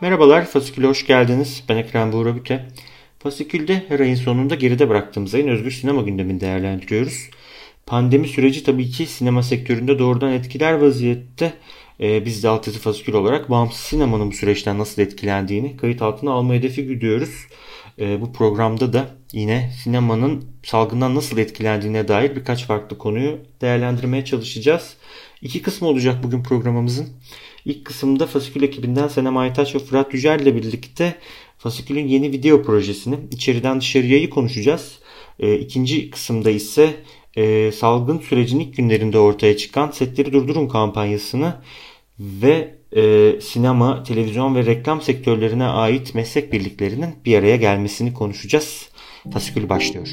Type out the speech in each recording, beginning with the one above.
Merhabalar, Fasikül'e hoş geldiniz. Ben Ekrem Buğra Büte. Fasikül'de her ayın sonunda geride bıraktığımız ayın özgür sinema gündemini değerlendiriyoruz. Pandemi süreci tabii ki sinema sektöründe doğrudan etkiler vaziyette. Ee, biz de altyazı fasikül olarak bağımsız sinemanın bu süreçten nasıl etkilendiğini kayıt altına alma hedefi güdüyoruz. Ee, bu programda da yine sinemanın salgından nasıl etkilendiğine dair birkaç farklı konuyu değerlendirmeye çalışacağız. İki kısmı olacak bugün programımızın. İlk kısımda Fasikül ekibinden Senem Aytaç ve Fırat Yücel ile birlikte Fasikül'ün yeni video projesini içeriden dışarıyayı konuşacağız. E, ikinci kısımda ise e, salgın sürecinin ilk günlerinde ortaya çıkan Setleri Durdurun kampanyasını ve e, sinema, televizyon ve reklam sektörlerine ait meslek birliklerinin bir araya gelmesini konuşacağız. Fasikül başlıyor.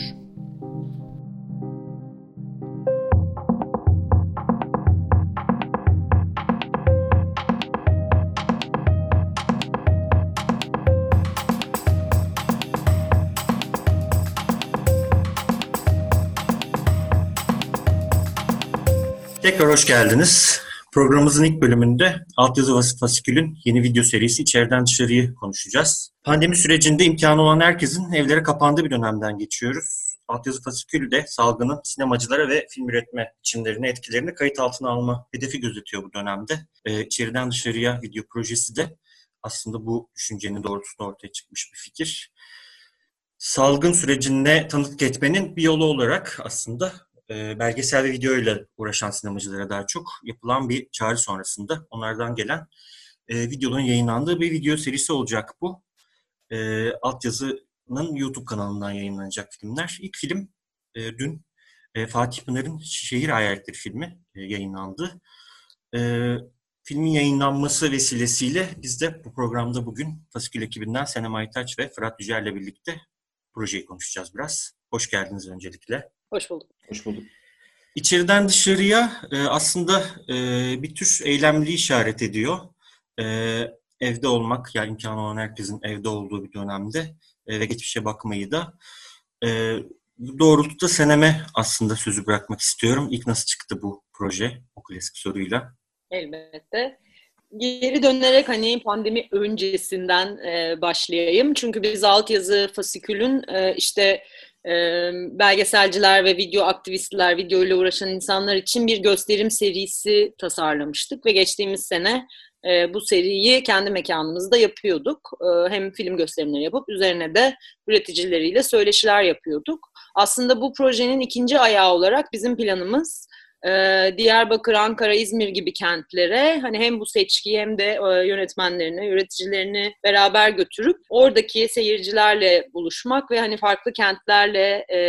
Tekrar hoş geldiniz. Programımızın ilk bölümünde Altyazı Vasıf Fasikül'ün yeni video serisi İçeriden Dışarıyı konuşacağız. Pandemi sürecinde imkanı olan herkesin evlere kapandığı bir dönemden geçiyoruz. Altyazı Fasikül de salgının sinemacılara ve film üretme biçimlerine etkilerini kayıt altına alma hedefi gözetiyor bu dönemde. Ee, İçeriden Dışarıya video projesi de aslında bu düşüncenin doğrultusunda ortaya çıkmış bir fikir. Salgın sürecinde tanıklık etmenin bir yolu olarak aslında e, belgesel ve video ile uğraşan sinemacılara daha çok yapılan bir çağrı sonrasında onlardan gelen e, videoların yayınlandığı bir video serisi olacak bu. E, altyazının YouTube kanalından yayınlanacak filmler. İlk film e, dün e, Fatih Pınar'ın Şehir Hayaletleri filmi e, yayınlandı. E, filmin yayınlanması vesilesiyle biz de bu programda bugün Fasikül ekibinden Senem Aytaç ve Fırat Yücel'le birlikte projeyi konuşacağız biraz. Hoş geldiniz öncelikle. Hoş bulduk. Hoş bulduk. İçeriden dışarıya e, aslında e, bir tür eylemli işaret ediyor. E, evde olmak, yani imkanı olan herkesin evde olduğu bir dönemde e, ve geçmişe bakmayı da e, bu doğrultuda seneme aslında sözü bırakmak istiyorum. İlk nasıl çıktı bu proje o klasik soruyla? Elbette. Geri dönerek hani pandemi öncesinden e, başlayayım. Çünkü biz altyazı fasikülün e, işte belgeselciler ve video aktivistler, video ile uğraşan insanlar için bir gösterim serisi tasarlamıştık ve geçtiğimiz sene bu seriyi kendi mekanımızda yapıyorduk. Hem film gösterimleri yapıp üzerine de üreticileriyle söyleşiler yapıyorduk. Aslında bu projenin ikinci ayağı olarak bizim planımız ee, Diyarbakır, Ankara, İzmir gibi kentlere hani hem bu seçkiyi hem de e, yönetmenlerini, üreticilerini beraber götürüp oradaki seyircilerle buluşmak ve hani farklı kentlerle e,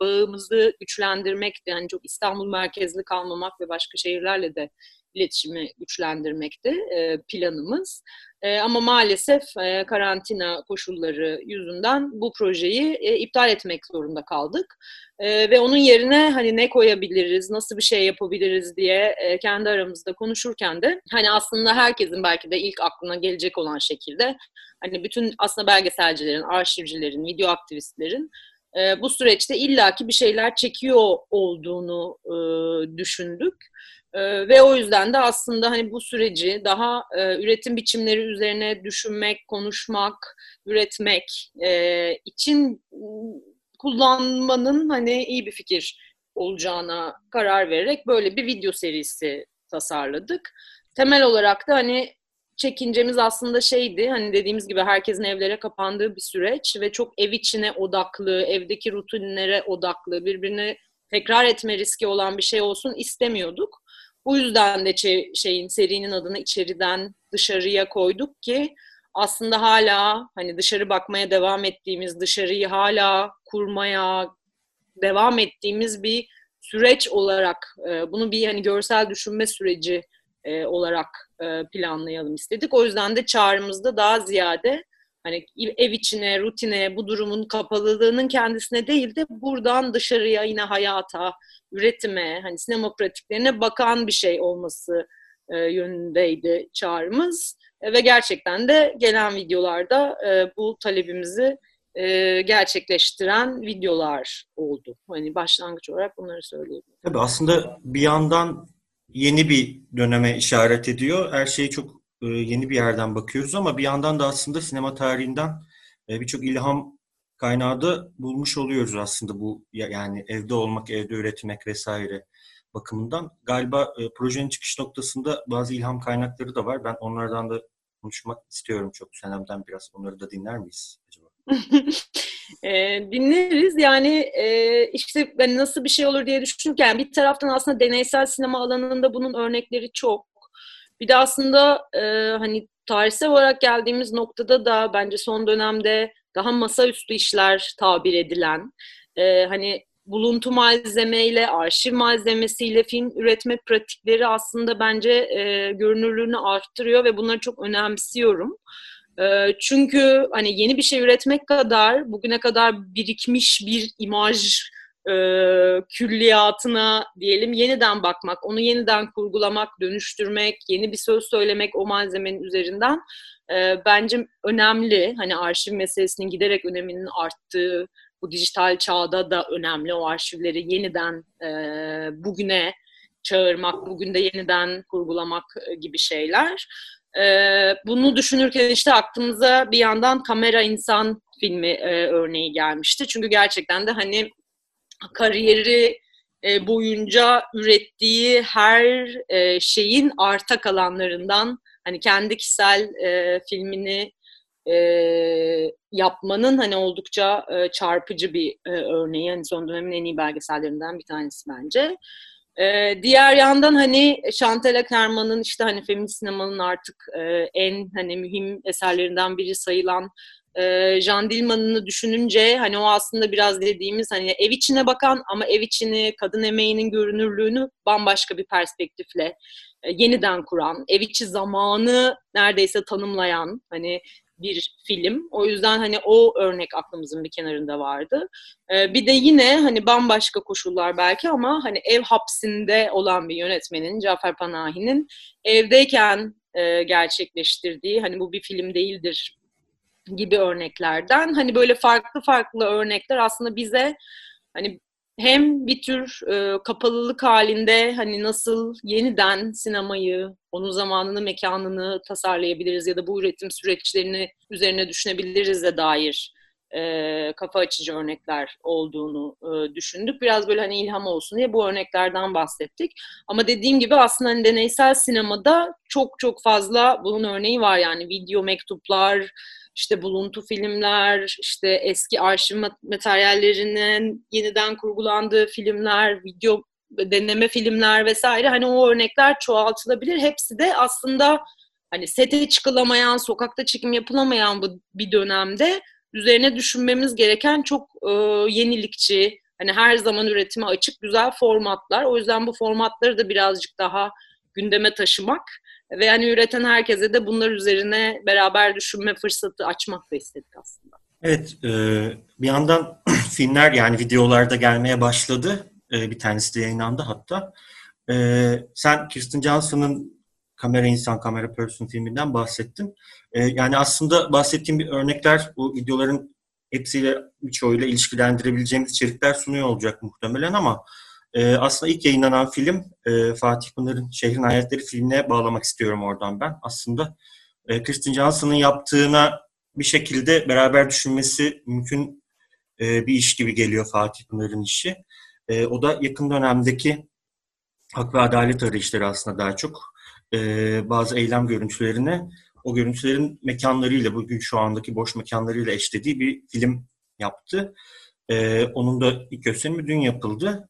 bağımızı güçlendirmek de hani çok İstanbul merkezli kalmamak ve başka şehirlerle de iletişimi güçlendirmekti e, planımız. E, ama maalesef e, karantina koşulları yüzünden bu projeyi iptal etmek zorunda kaldık. Ve onun yerine hani ne koyabiliriz, nasıl bir şey yapabiliriz diye kendi aramızda konuşurken de hani aslında herkesin belki de ilk aklına gelecek olan şekilde hani bütün aslında belgeselcilerin, arşivcilerin, video aktivistlerin bu süreçte illaki bir şeyler çekiyor olduğunu düşündük. E, ve o yüzden de aslında hani bu süreci daha e, üretim biçimleri üzerine düşünmek, konuşmak, üretmek e, için kullanmanın hani iyi bir fikir olacağına karar vererek böyle bir video serisi tasarladık. Temel olarak da hani çekincemiz aslında şeydi hani dediğimiz gibi herkesin evlere kapandığı bir süreç ve çok ev içine odaklı, evdeki rutinlere odaklı, birbirini tekrar etme riski olan bir şey olsun istemiyorduk. Bu yüzden de şeyin serinin adını içeriden dışarıya koyduk ki aslında hala hani dışarı bakmaya devam ettiğimiz, dışarıyı hala kurmaya devam ettiğimiz bir süreç olarak bunu bir hani görsel düşünme süreci olarak e, planlayalım istedik. O yüzden de çağrımızda daha ziyade hani ev içine, rutine, bu durumun kapalılığının kendisine değil de buradan dışarıya yine hayata, üretime, hani sinema pratiklerine bakan bir şey olması e, yönündeydi çağrımız. E, ve gerçekten de gelen videolarda e, bu talebimizi e, gerçekleştiren videolar oldu. Hani başlangıç olarak bunları söyleyebilirim. Tabii aslında bir yandan yeni bir döneme işaret ediyor. Her şeyi çok e, yeni bir yerden bakıyoruz ama bir yandan da aslında sinema tarihinden e, birçok ilham kaynağı da bulmuş oluyoruz aslında bu yani evde olmak, evde üretmek vesaire bakımından. Galiba e, projenin çıkış noktasında bazı ilham kaynakları da var. Ben onlardan da konuşmak istiyorum çok. Senem'den biraz onları da dinler miyiz acaba? dinleriz. Yani işte ben nasıl bir şey olur diye düşünürken bir taraftan aslında deneysel sinema alanında bunun örnekleri çok. Bir de aslında e, hani tarihsel olarak geldiğimiz noktada da bence son dönemde daha masaüstü işler tabir edilen, e, hani buluntu malzemeyle, arşiv malzemesiyle film üretme pratikleri aslında bence e, görünürlüğünü arttırıyor ve bunları çok önemsiyorum. E, çünkü hani yeni bir şey üretmek kadar bugüne kadar birikmiş bir imaj e, külliyatına diyelim yeniden bakmak, onu yeniden kurgulamak, dönüştürmek, yeni bir söz söylemek o malzemenin üzerinden e, bence önemli. Hani arşiv meselesinin giderek öneminin arttığı bu dijital çağda da önemli. O arşivleri yeniden e, bugüne çağırmak, bugün de yeniden kurgulamak gibi şeyler. E, bunu düşünürken işte aklımıza bir yandan Kamera İnsan filmi e, örneği gelmişti. Çünkü gerçekten de hani kariyeri e, boyunca ürettiği her e, şeyin arta kalanlarından hani kendi kişisel e, filmini e, yapmanın hani oldukça e, çarpıcı bir e, örneği. Yani son dönemin en iyi belgesellerinden bir tanesi bence. E, diğer yandan hani Chantal Ackerman'ın işte hani feminist sinemanın artık e, en hani mühim eserlerinden biri sayılan e, Jean Dillman'ını düşününce hani o aslında biraz dediğimiz hani ev içine bakan ama ev içini kadın emeğinin görünürlüğünü bambaşka bir perspektifle e, yeniden kuran, ev içi zamanı neredeyse tanımlayan hani bir film. O yüzden hani o örnek aklımızın bir kenarında vardı. Ee, bir de yine hani bambaşka koşullar belki ama hani ev hapsinde olan bir yönetmenin Cafer Panahi'nin evdeyken e, gerçekleştirdiği hani bu bir film değildir gibi örneklerden hani böyle farklı farklı örnekler aslında bize hani hem bir tür e, kapalılık halinde hani nasıl yeniden sinemayı, onun zamanını, mekanını tasarlayabiliriz ya da bu üretim süreçlerini üzerine düşünebiliriz de dair e, kafa açıcı örnekler olduğunu e, düşündük. Biraz böyle hani ilham olsun diye bu örneklerden bahsettik. Ama dediğim gibi aslında hani deneysel sinemada çok çok fazla bunun örneği var yani video mektuplar, işte buluntu filmler, işte eski arşiv materyallerinin yeniden kurgulandığı filmler, video deneme filmler vesaire hani o örnekler çoğaltılabilir. Hepsi de aslında hani sete çıkılamayan, sokakta çekim yapılamayan bu bir dönemde üzerine düşünmemiz gereken çok e, yenilikçi, hani her zaman üretime açık güzel formatlar. O yüzden bu formatları da birazcık daha gündeme taşımak ve yani üreten herkese de bunlar üzerine beraber düşünme fırsatı açmak da istedik aslında. Evet, e, bir yandan filmler yani videolarda gelmeye başladı. E, bir tanesi de yayınlandı hatta. E, sen Kirsten Johnson'ın Kamera İnsan, Kamera Person filminden bahsettin. Yani aslında bahsettiğim bir örnekler bu videoların hepsiyle birçoğuyla ilişkilendirebileceğimiz içerikler sunuyor olacak muhtemelen ama e, aslında ilk yayınlanan film e, Fatih Pınar'ın Şehrin Hayatları filmine bağlamak istiyorum oradan ben. Aslında e, Kirsten Johnson'ın yaptığına bir şekilde beraber düşünmesi mümkün e, bir iş gibi geliyor Fatih Pınar'ın işi. E, o da yakın dönemdeki hak ve adalet arayışları aslında daha çok. E, bazı eylem görüntülerine o görüntülerin mekanlarıyla, bugün şu andaki boş mekanlarıyla eşlediği bir film yaptı. E, onun da ilk gösterimi dün yapıldı.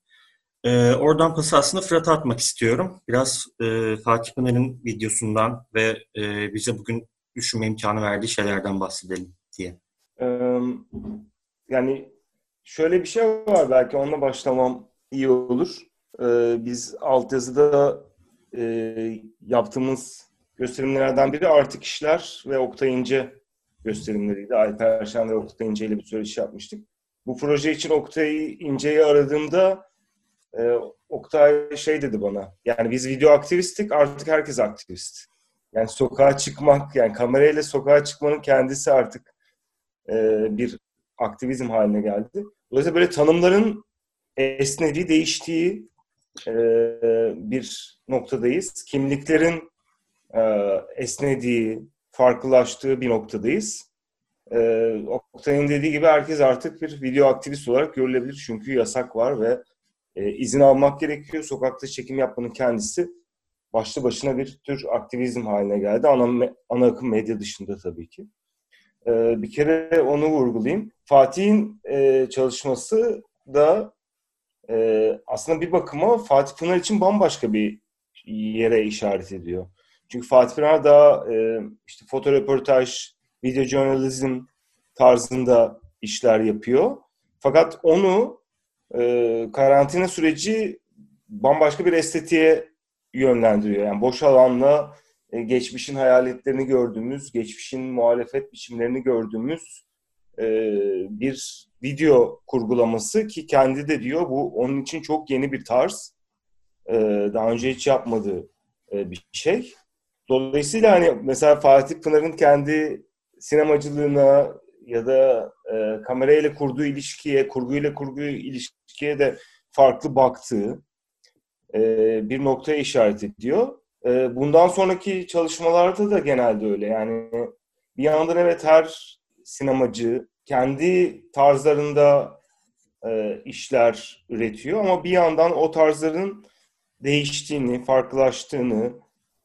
Ee, oradan pası aslında Fırat'a atmak istiyorum. Biraz e, Fatih Pınar'ın videosundan ve e, bize bugün düşünme imkanı verdiği şeylerden bahsedelim diye. Ee, yani şöyle bir şey var belki onunla başlamam iyi olur. Ee, biz altyazıda e, yaptığımız gösterimlerden biri Artık İşler ve Oktay İnce gösterimleriydi. Alper Şen ve Oktay İnce ile bir söyleşi yapmıştık. Bu proje için Oktay İnce'yi aradığımda e, Oktay şey dedi bana. Yani biz video aktivistik artık herkes aktivist. Yani sokağa çıkmak, yani kamerayla sokağa çıkmanın kendisi artık e, bir aktivizm haline geldi. Dolayısıyla böyle tanımların esnediği, değiştiği e, bir noktadayız. Kimliklerin e, esnediği, farklılaştığı bir noktadayız. E, Oktay'ın dediği gibi herkes artık bir video aktivist olarak görülebilir. Çünkü yasak var ve e, izin almak gerekiyor. Sokakta çekim yapmanın kendisi başlı başına bir tür aktivizm haline geldi. Ana, ana akım medya dışında tabii ki. E, bir kere onu vurgulayayım. Fatih'in e, çalışması da e, aslında bir bakıma Fatih Pınar için bambaşka bir yere işaret ediyor. Çünkü Fatih Pınar daha e, işte fotoröportaj, video journalism tarzında işler yapıyor. Fakat onu e, karantina süreci bambaşka bir estetiğe yönlendiriyor. Yani boş alanla e, geçmişin hayaletlerini gördüğümüz, geçmişin muhalefet biçimlerini gördüğümüz e, bir video kurgulaması ki kendi de diyor bu onun için çok yeni bir tarz. E, daha önce hiç yapmadığı e, bir şey. Dolayısıyla hani mesela Fatih Pınar'ın kendi sinemacılığına ya da e, kamerayla kurduğu ilişkiye, kurguyla kurduğu ilişkiye de farklı baktığı e, bir noktaya işaret ediyor. E, bundan sonraki çalışmalarda da genelde öyle. Yani bir yandan evet her sinemacı kendi tarzlarında e, işler üretiyor ama bir yandan o tarzların değiştiğini, farklılaştığını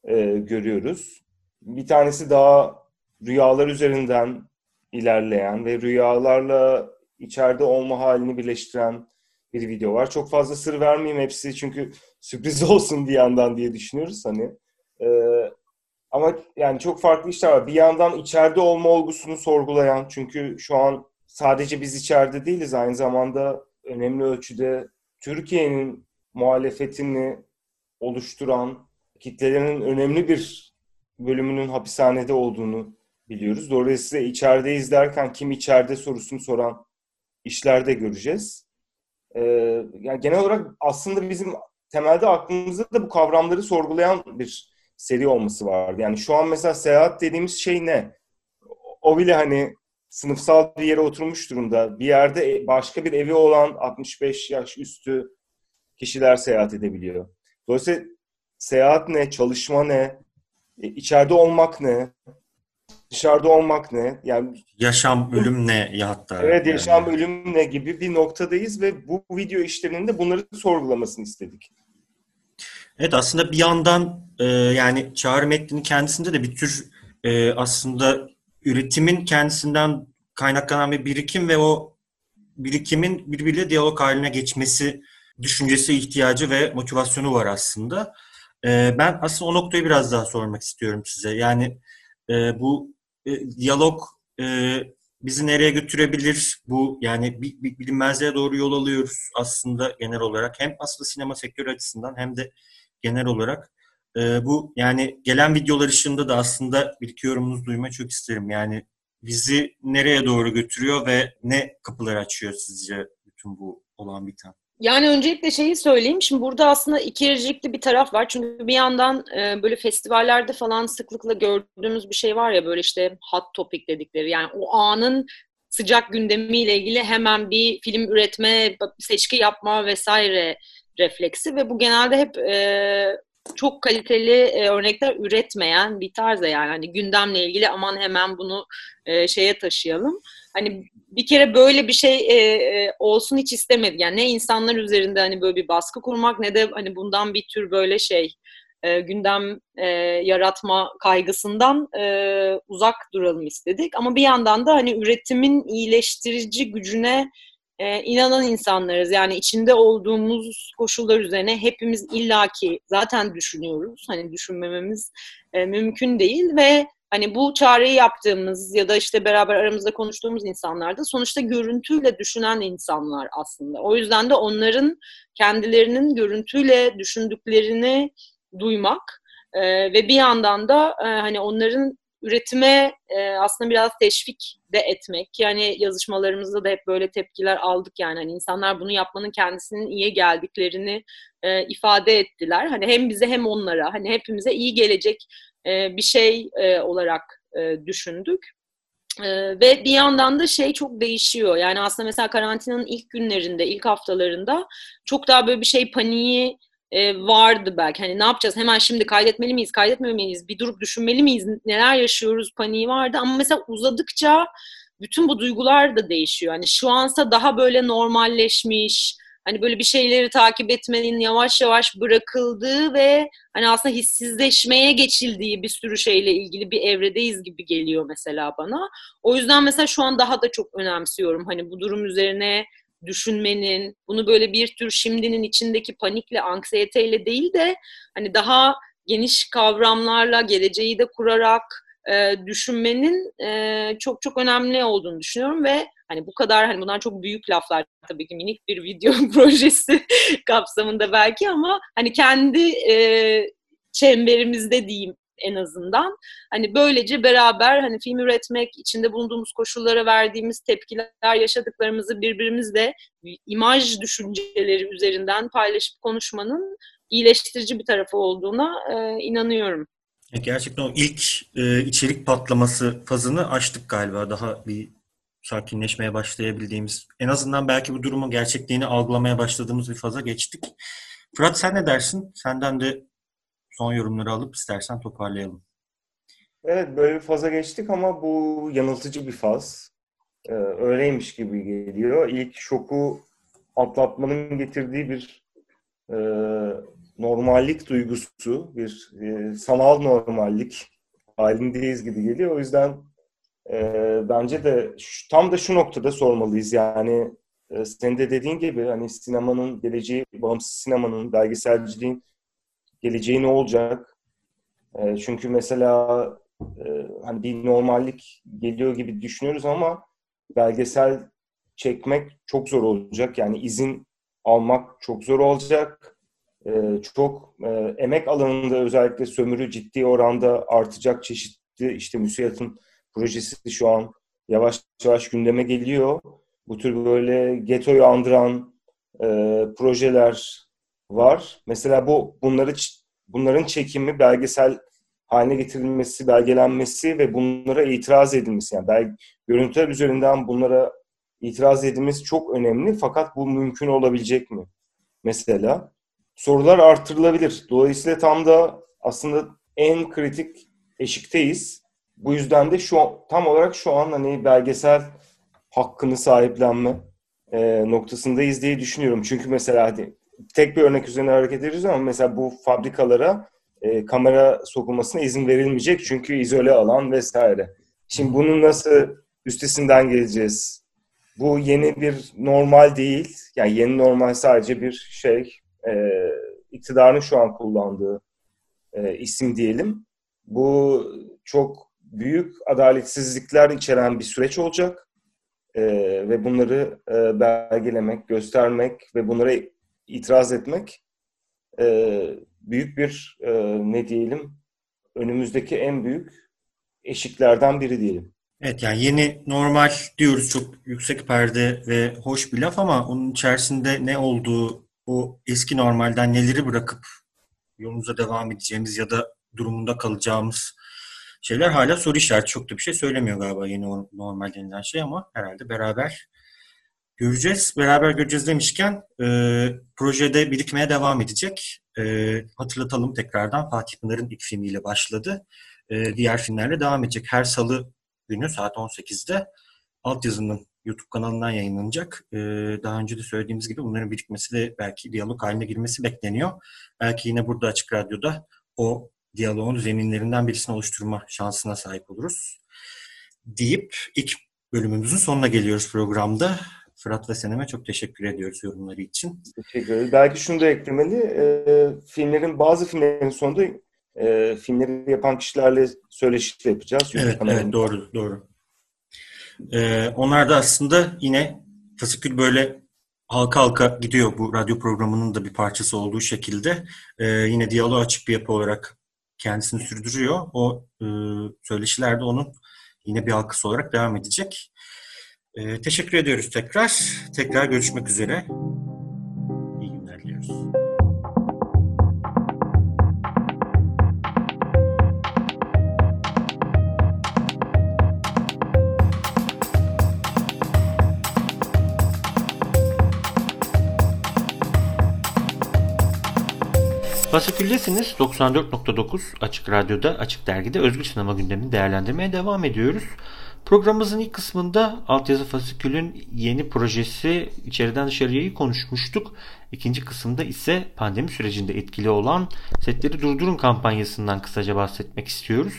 e, görüyoruz. Bir tanesi daha rüyalar üzerinden ilerleyen ve rüyalarla içeride olma halini birleştiren bir video var. Çok fazla sır vermeyeyim hepsi çünkü sürpriz olsun bir yandan diye düşünüyoruz hani. Ee, ama yani çok farklı işler var. Bir yandan içeride olma olgusunu sorgulayan çünkü şu an sadece biz içeride değiliz aynı zamanda önemli ölçüde Türkiye'nin muhalefetini oluşturan kitlelerin önemli bir bölümünün hapishanede olduğunu biliyoruz. Dolayısıyla içeride izlerken kim içeride sorusunu soran işlerde göreceğiz. Ee, yani genel olarak aslında bizim temelde aklımızda da bu kavramları sorgulayan bir seri olması var. Yani şu an mesela seyahat dediğimiz şey ne? O bile hani sınıfsal bir yere oturmuş durumda. Bir yerde başka bir evi olan 65 yaş üstü kişiler seyahat edebiliyor. Dolayısıyla seyahat ne, çalışma ne, e, içeride olmak ne, dışarıda olmak ne? Yani yaşam ölüm ne ya hatta. Evet yaşam yani. ölüm ne gibi bir noktadayız ve bu video işlerinin de bunları sorgulamasını istedik. Evet aslında bir yandan e, yani çağrı metninin kendisinde de bir tür e, aslında üretimin kendisinden kaynaklanan bir birikim ve o birikimin birbiriyle diyalog haline geçmesi düşüncesi, ihtiyacı ve motivasyonu var aslında. E, ben aslında o noktayı biraz daha sormak istiyorum size. Yani e, bu e, diyalog e, bizi nereye götürebilir? Bu yani bilinmezliğe doğru yol alıyoruz aslında genel olarak. Hem aslında sinema sektörü açısından hem de genel olarak. E, bu yani gelen videolar ışığında da aslında bir iki yorumunuzu duymayı çok isterim. Yani bizi nereye doğru götürüyor ve ne kapılar açıyor sizce bütün bu olan biten? Yani öncelikle şeyi söyleyeyim. Şimdi burada aslında ikircikli bir taraf var. Çünkü bir yandan e, böyle festivallerde falan sıklıkla gördüğümüz bir şey var ya böyle işte hot topic dedikleri. Yani o anın sıcak gündemiyle ilgili hemen bir film üretme, seçki yapma vesaire refleksi ve bu genelde hep e, çok kaliteli e, örnekler üretmeyen bir tarzda yani hani gündemle ilgili aman hemen bunu e, şeye taşıyalım. Hani bir kere böyle bir şey e, e, olsun hiç istemedi. Yani ne insanlar üzerinde hani böyle bir baskı kurmak ne de hani bundan bir tür böyle şey e, gündem e, yaratma kaygısından e, uzak duralım istedik. Ama bir yandan da hani üretimin iyileştirici gücüne e, inanan insanlarız. Yani içinde olduğumuz koşullar üzerine hepimiz illaki zaten düşünüyoruz. Hani düşünmememiz e, mümkün değil ve hani bu çağrıyı yaptığımız ya da işte beraber aramızda konuştuğumuz insanlar da sonuçta görüntüyle düşünen insanlar aslında. O yüzden de onların kendilerinin görüntüyle düşündüklerini duymak E, ve bir yandan da e, hani onların üretime e, aslında biraz teşvik de etmek. Yani yazışmalarımızda da hep böyle tepkiler aldık yani. Hani insanlar bunu yapmanın kendisinin iyi geldiklerini e, ifade ettiler. Hani hem bize hem onlara hani hepimize iyi gelecek e, bir şey e, olarak e, düşündük. Ee, ve bir yandan da şey çok değişiyor. Yani aslında mesela karantinanın ilk günlerinde, ilk haftalarında çok daha böyle bir şey paniği e, vardı belki. Hani ne yapacağız? Hemen şimdi kaydetmeli miyiz, kaydetmemeliyiz? Bir durup düşünmeli miyiz? Neler yaşıyoruz paniği vardı. Ama mesela uzadıkça bütün bu duygular da değişiyor. Hani şu ansa daha böyle normalleşmiş, hani böyle bir şeyleri takip etmenin yavaş yavaş bırakıldığı ve hani aslında hissizleşmeye geçildiği bir sürü şeyle ilgili bir evredeyiz gibi geliyor mesela bana. O yüzden mesela şu an daha da çok önemsiyorum hani bu durum üzerine düşünmenin, bunu böyle bir tür şimdinin içindeki panikle, anksiyeteyle değil de hani daha geniş kavramlarla geleceği de kurarak e, düşünmenin e, çok çok önemli olduğunu düşünüyorum ve hani bu kadar hani bunlar çok büyük laflar tabii ki minik bir video projesi kapsamında belki ama hani kendi e, çemberimizde diyeyim en azından. Hani böylece beraber hani film üretmek, içinde bulunduğumuz koşullara verdiğimiz tepkiler, yaşadıklarımızı birbirimizle imaj düşünceleri üzerinden paylaşıp konuşmanın iyileştirici bir tarafı olduğuna e, inanıyorum. Gerçekten o ilk e, içerik patlaması fazını açtık galiba. Daha bir sakinleşmeye başlayabildiğimiz, en azından belki bu durumun gerçekliğini algılamaya başladığımız bir faza geçtik. Fırat sen ne dersin? Senden de son yorumları alıp istersen toparlayalım. Evet böyle bir faza geçtik ama bu yanıltıcı bir faz. Ee, öyleymiş gibi geliyor. İlk şoku atlatmanın getirdiği bir e, normallik duygusu, bir e, sanal normallik halindeyiz gibi geliyor. O yüzden e, bence de şu, tam da şu noktada sormalıyız. Yani e, senin de dediğin gibi hani sinemanın geleceği, bağımsız sinemanın, belgeselciliğin geleceği ne olacak? E, çünkü mesela e, hani bir normallik geliyor gibi düşünüyoruz ama belgesel çekmek çok zor olacak. Yani izin almak çok zor olacak. E, çok e, emek alanında özellikle sömürü ciddi oranda artacak çeşitli işte müsiyatın projesi şu an yavaş yavaş gündeme geliyor. Bu tür böyle getoyu andıran e, projeler var. Mesela bu bunları bunların çekimi belgesel haline getirilmesi, belgelenmesi ve bunlara itiraz edilmesi yani belge, görüntüler üzerinden bunlara itiraz edilmesi çok önemli fakat bu mümkün olabilecek mi? Mesela sorular artırılabilir. Dolayısıyla tam da aslında en kritik eşikteyiz. Bu yüzden de şu tam olarak şu an hani belgesel hakkını sahiplenme e, noktasındayız diye düşünüyorum. Çünkü mesela hadi tek bir örnek üzerine hareket ediyoruz ama mesela bu fabrikalara e, kamera sokulmasına izin verilmeyecek çünkü izole alan vesaire. Şimdi bunun nasıl üstesinden geleceğiz? Bu yeni bir normal değil. Yani yeni normal sadece bir şey e, iktidarın şu an kullandığı e, isim diyelim. Bu çok büyük adaletsizlikler içeren bir süreç olacak. E, ve bunları e, belgelemek, göstermek ve bunlara itiraz etmek e, büyük bir e, ne diyelim önümüzdeki en büyük eşiklerden biri diyelim. Evet yani yeni normal diyoruz çok yüksek perde ve hoş bir laf ama onun içerisinde ne olduğu o eski normalden neleri bırakıp yolumuza devam edeceğimiz ya da durumunda kalacağımız şeyler hala soru işareti. Çok da bir şey söylemiyor galiba yeni normal denilen şey ama herhalde beraber göreceğiz. Beraber göreceğiz demişken e, projede birikmeye devam edecek. E, hatırlatalım tekrardan Fatih Pınar'ın ilk filmiyle başladı. E, diğer filmlerle devam edecek. Her salı günü saat 18'de altyazının YouTube kanalından yayınlanacak. Ee, daha önce de söylediğimiz gibi bunların birikmesi de belki diyalog haline girmesi bekleniyor. Belki yine burada Açık Radyo'da o diyaloğun zeminlerinden birisini oluşturma şansına sahip oluruz. Deyip ilk bölümümüzün sonuna geliyoruz programda. Fırat ve Senem'e çok teşekkür ediyoruz yorumları için. Teşekkür ederiz. Belki şunu da eklemeli. E, filmlerin, bazı filmlerin sonunda e, filmleri yapan kişilerle söyleşi yapacağız. Evet, evet doğru, doğru. Ee, onlar da aslında yine fasikül böyle halka halka gidiyor bu radyo programının da bir parçası olduğu şekilde. Ee, yine diyaloğa açık bir yapı olarak kendisini sürdürüyor. O e, söyleşilerde onun yine bir halkası olarak devam edecek. E, teşekkür ediyoruz tekrar. Tekrar görüşmek üzere. İyi günler diliyoruz. Fasiküldesiniz 94.9 Açık Radyo'da, Açık Dergi'de Özgür Sinema gündemini değerlendirmeye devam ediyoruz. Programımızın ilk kısmında Altyazı Fasikül'ün yeni projesi içeriden dışarıyı konuşmuştuk. İkinci kısımda ise pandemi sürecinde etkili olan Setleri Durdurun kampanyasından kısaca bahsetmek istiyoruz.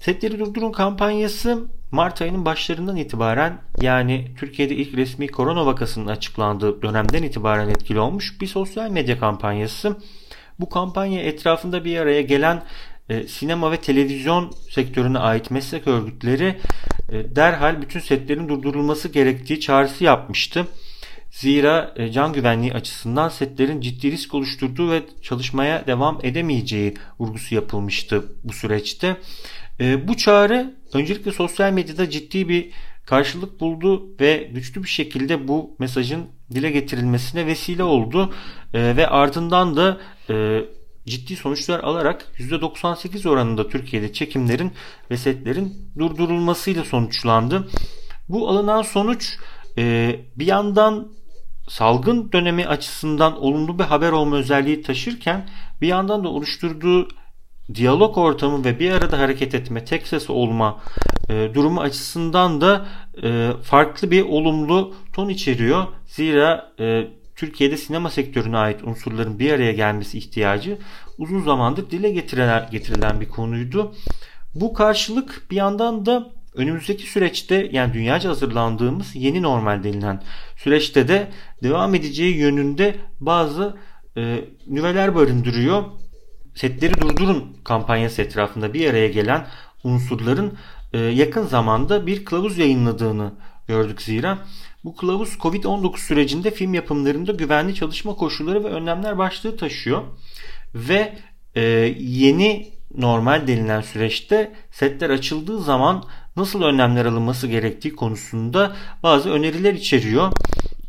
Setleri Durdurun kampanyası Mart ayının başlarından itibaren yani Türkiye'de ilk resmi korona vakasının açıklandığı dönemden itibaren etkili olmuş bir sosyal medya kampanyası. Bu kampanya etrafında bir araya gelen e, sinema ve televizyon sektörüne ait meslek örgütleri e, derhal bütün setlerin durdurulması gerektiği çağrısı yapmıştı. Zira e, can güvenliği açısından setlerin ciddi risk oluşturduğu ve çalışmaya devam edemeyeceği vurgusu yapılmıştı bu süreçte. Bu çağrı öncelikle sosyal medyada ciddi bir karşılık buldu ve güçlü bir şekilde bu mesajın dile getirilmesine vesile oldu ve ardından da ciddi sonuçlar alarak %98 oranında Türkiye'de çekimlerin ve setlerin durdurulmasıyla sonuçlandı. Bu alınan sonuç e, bir yandan salgın dönemi açısından olumlu bir haber olma özelliği taşırken bir yandan da oluşturduğu diyalog ortamı ve bir arada hareket etme, tek ses olma e, durumu açısından da e, farklı bir olumlu ton içeriyor. Zira Türkiye'de sinema sektörüne ait unsurların bir araya gelmesi ihtiyacı uzun zamandır dile getirilen, getirilen bir konuydu. Bu karşılık bir yandan da önümüzdeki süreçte yani dünyaca hazırlandığımız yeni normal denilen süreçte de devam edeceği yönünde bazı e, nüveler barındırıyor. Setleri durdurun kampanyası etrafında bir araya gelen unsurların e, yakın zamanda bir kılavuz yayınladığını gördük zira. Bu kılavuz Covid-19 sürecinde film yapımlarında güvenli çalışma koşulları ve önlemler başlığı taşıyor. Ve e, yeni normal denilen süreçte setler açıldığı zaman nasıl önlemler alınması gerektiği konusunda bazı öneriler içeriyor.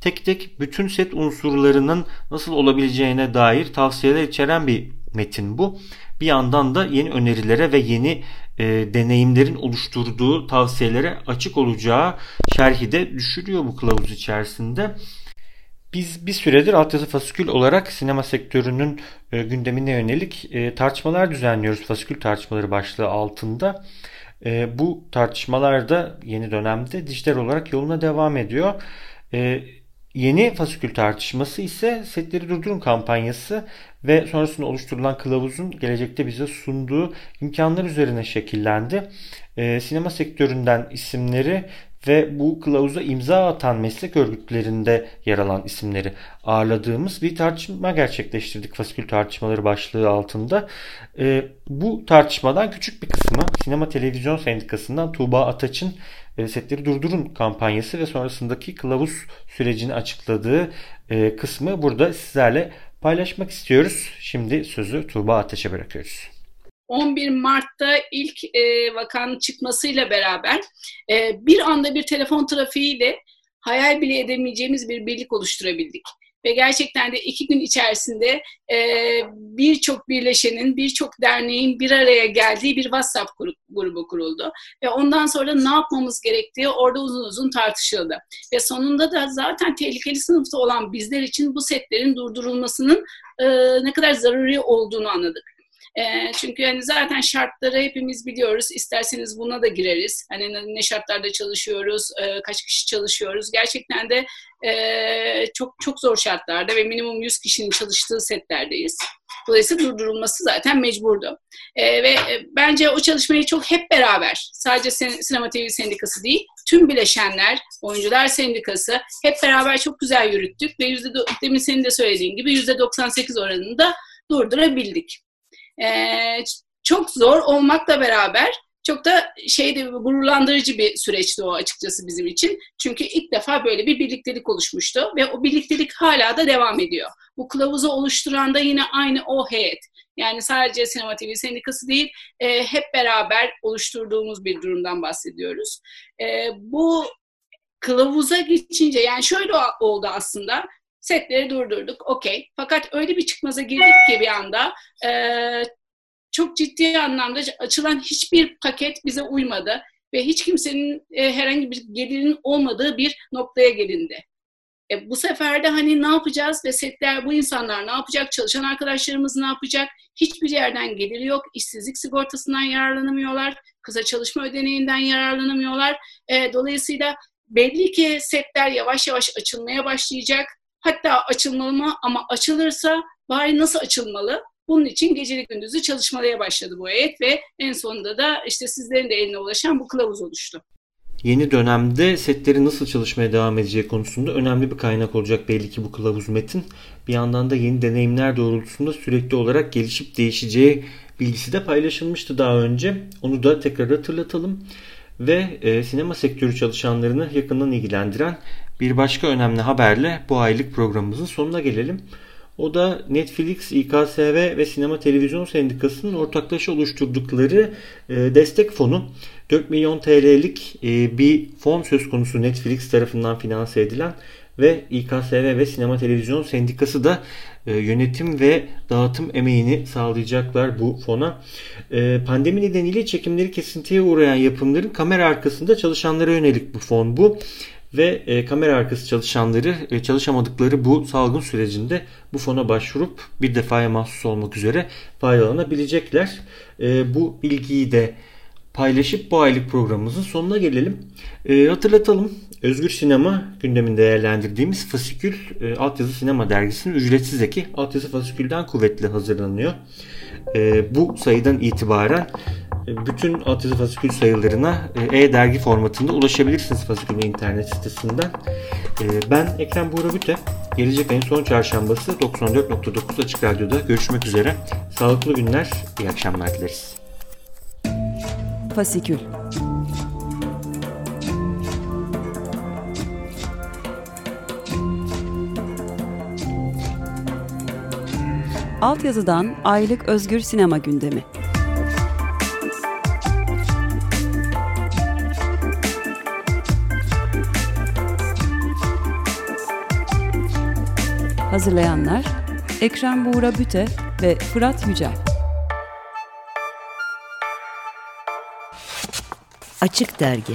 Tek tek bütün set unsurlarının nasıl olabileceğine dair tavsiyeler içeren bir metin bu. Bir yandan da yeni önerilere ve yeni e, deneyimlerin oluşturduğu tavsiyelere açık olacağı şerhi de düşürüyor bu kılavuz içerisinde. Biz bir süredir altyazı fasikül olarak sinema sektörünün e, gündemine yönelik e, tartışmalar düzenliyoruz. Fasikül tartışmaları başlığı altında. E, bu tartışmalar da yeni dönemde dijital olarak yoluna devam ediyor. E, Yeni fasikül tartışması ise setleri durdurun kampanyası ve sonrasında oluşturulan kılavuzun gelecekte bize sunduğu imkanlar üzerine şekillendi. Ee, sinema sektöründen isimleri ve bu kılavuza imza atan meslek örgütlerinde yer alan isimleri ağırladığımız bir tartışma gerçekleştirdik fasikül tartışmaları başlığı altında. E, bu tartışmadan küçük bir kısmı Sinema Televizyon Sendikası'ndan Tuğba Ataç'ın e, setleri durdurun kampanyası ve sonrasındaki kılavuz sürecini açıkladığı e, kısmı burada sizlerle paylaşmak istiyoruz. Şimdi sözü Tuğba Ataç'a bırakıyoruz. 11 Mart'ta ilk e, vakanın çıkmasıyla beraber e, bir anda bir telefon trafiğiyle hayal bile edemeyeceğimiz bir birlik oluşturabildik. Ve gerçekten de iki gün içerisinde e, birçok birleşenin, birçok derneğin bir araya geldiği bir WhatsApp grubu kuruldu. Ve ondan sonra ne yapmamız gerektiği orada uzun uzun tartışıldı. Ve sonunda da zaten tehlikeli sınıfta olan bizler için bu setlerin durdurulmasının e, ne kadar zaruri olduğunu anladık. E, çünkü hani zaten şartları hepimiz biliyoruz. İsterseniz buna da gireriz. Hani ne şartlarda çalışıyoruz, e, kaç kişi çalışıyoruz. Gerçekten de e, çok çok zor şartlarda ve minimum 100 kişinin çalıştığı setlerdeyiz. Dolayısıyla durdurulması zaten mecburdu. E, ve bence o çalışmayı çok hep beraber, sadece Sinema TV Sendikası değil, tüm bileşenler, oyuncular sendikası hep beraber çok güzel yürüttük ve yüzde, demin senin de söylediğin gibi yüzde 98 oranında durdurabildik. E, çok zor olmakla beraber çok da şeyde gururlandırıcı bir süreçti o açıkçası bizim için. Çünkü ilk defa böyle bir birliktelik oluşmuştu ve o birliktelik hala da devam ediyor. Bu kılavuzu oluşturan da yine aynı o heyet. Yani sadece Sinema TV Sendikası değil, e, hep beraber oluşturduğumuz bir durumdan bahsediyoruz. E, bu kılavuza geçince, yani şöyle oldu aslında, setleri durdurduk, okey. Fakat öyle bir çıkmaza girdik ki bir anda, e, çok ciddi anlamda açılan hiçbir paket bize uymadı ve hiç kimsenin e, herhangi bir gelirinin olmadığı bir noktaya gelindi. E, bu sefer de hani ne yapacağız ve setler bu insanlar ne yapacak, çalışan arkadaşlarımız ne yapacak? Hiçbir yerden gelir yok, işsizlik sigortasından yararlanamıyorlar, kısa çalışma ödeneğinden yararlanamıyorlar. E, dolayısıyla belli ki setler yavaş yavaş açılmaya başlayacak. Hatta açılmalı mı ama açılırsa bari nasıl açılmalı? Bunun için geceli gündüzü çalışmaya başladı bu heyet ve en sonunda da işte sizlerin de eline ulaşan bu kılavuz oluştu. Yeni dönemde setleri nasıl çalışmaya devam edeceği konusunda önemli bir kaynak olacak belli ki bu kılavuz metin. Bir yandan da yeni deneyimler doğrultusunda sürekli olarak gelişip değişeceği bilgisi de paylaşılmıştı daha önce. Onu da tekrar hatırlatalım. Ve e, sinema sektörü çalışanlarını yakından ilgilendiren bir başka önemli haberle bu aylık programımızın sonuna gelelim. O da Netflix, İKSV ve Sinema Televizyon Sendikası'nın ortaklaşa oluşturdukları e, destek fonu. 4 milyon TL'lik e, bir fon söz konusu Netflix tarafından finanse edilen ve İKSV ve Sinema Televizyon Sendikası da e, yönetim ve dağıtım emeğini sağlayacaklar bu fona. Pandemi nedeniyle çekimleri kesintiye uğrayan yapımların kamera arkasında çalışanlara yönelik bu fon bu ve e, kamera arkası çalışanları e, çalışamadıkları bu salgın sürecinde bu fona başvurup bir defaya mahsus olmak üzere faydalanabilecekler. E, bu bilgiyi de paylaşıp bu aylık programımızın sonuna gelelim. E, hatırlatalım. Özgür Sinema gündeminde değerlendirdiğimiz Fasikül e, Altyazı Sinema Dergisi'nin ücretsiz eki Altyazı Fasikül'den kuvvetli hazırlanıyor. E, bu sayıdan itibaren bütün altyazı fasikül sayılarına e, e-dergi formatında ulaşabilirsiniz fasikülün internet sitesinden. E, ben Ekrem Buğra Büte. Gelecek ayın son çarşambası 94.9 Açık Radyo'da görüşmek üzere. Sağlıklı günler, iyi akşamlar dileriz. Fasikül Altyazıdan aylık özgür sinema gündemi. Hazırlayanlar Ekrem Buğra Büte ve Fırat Yücel. Açık Dergi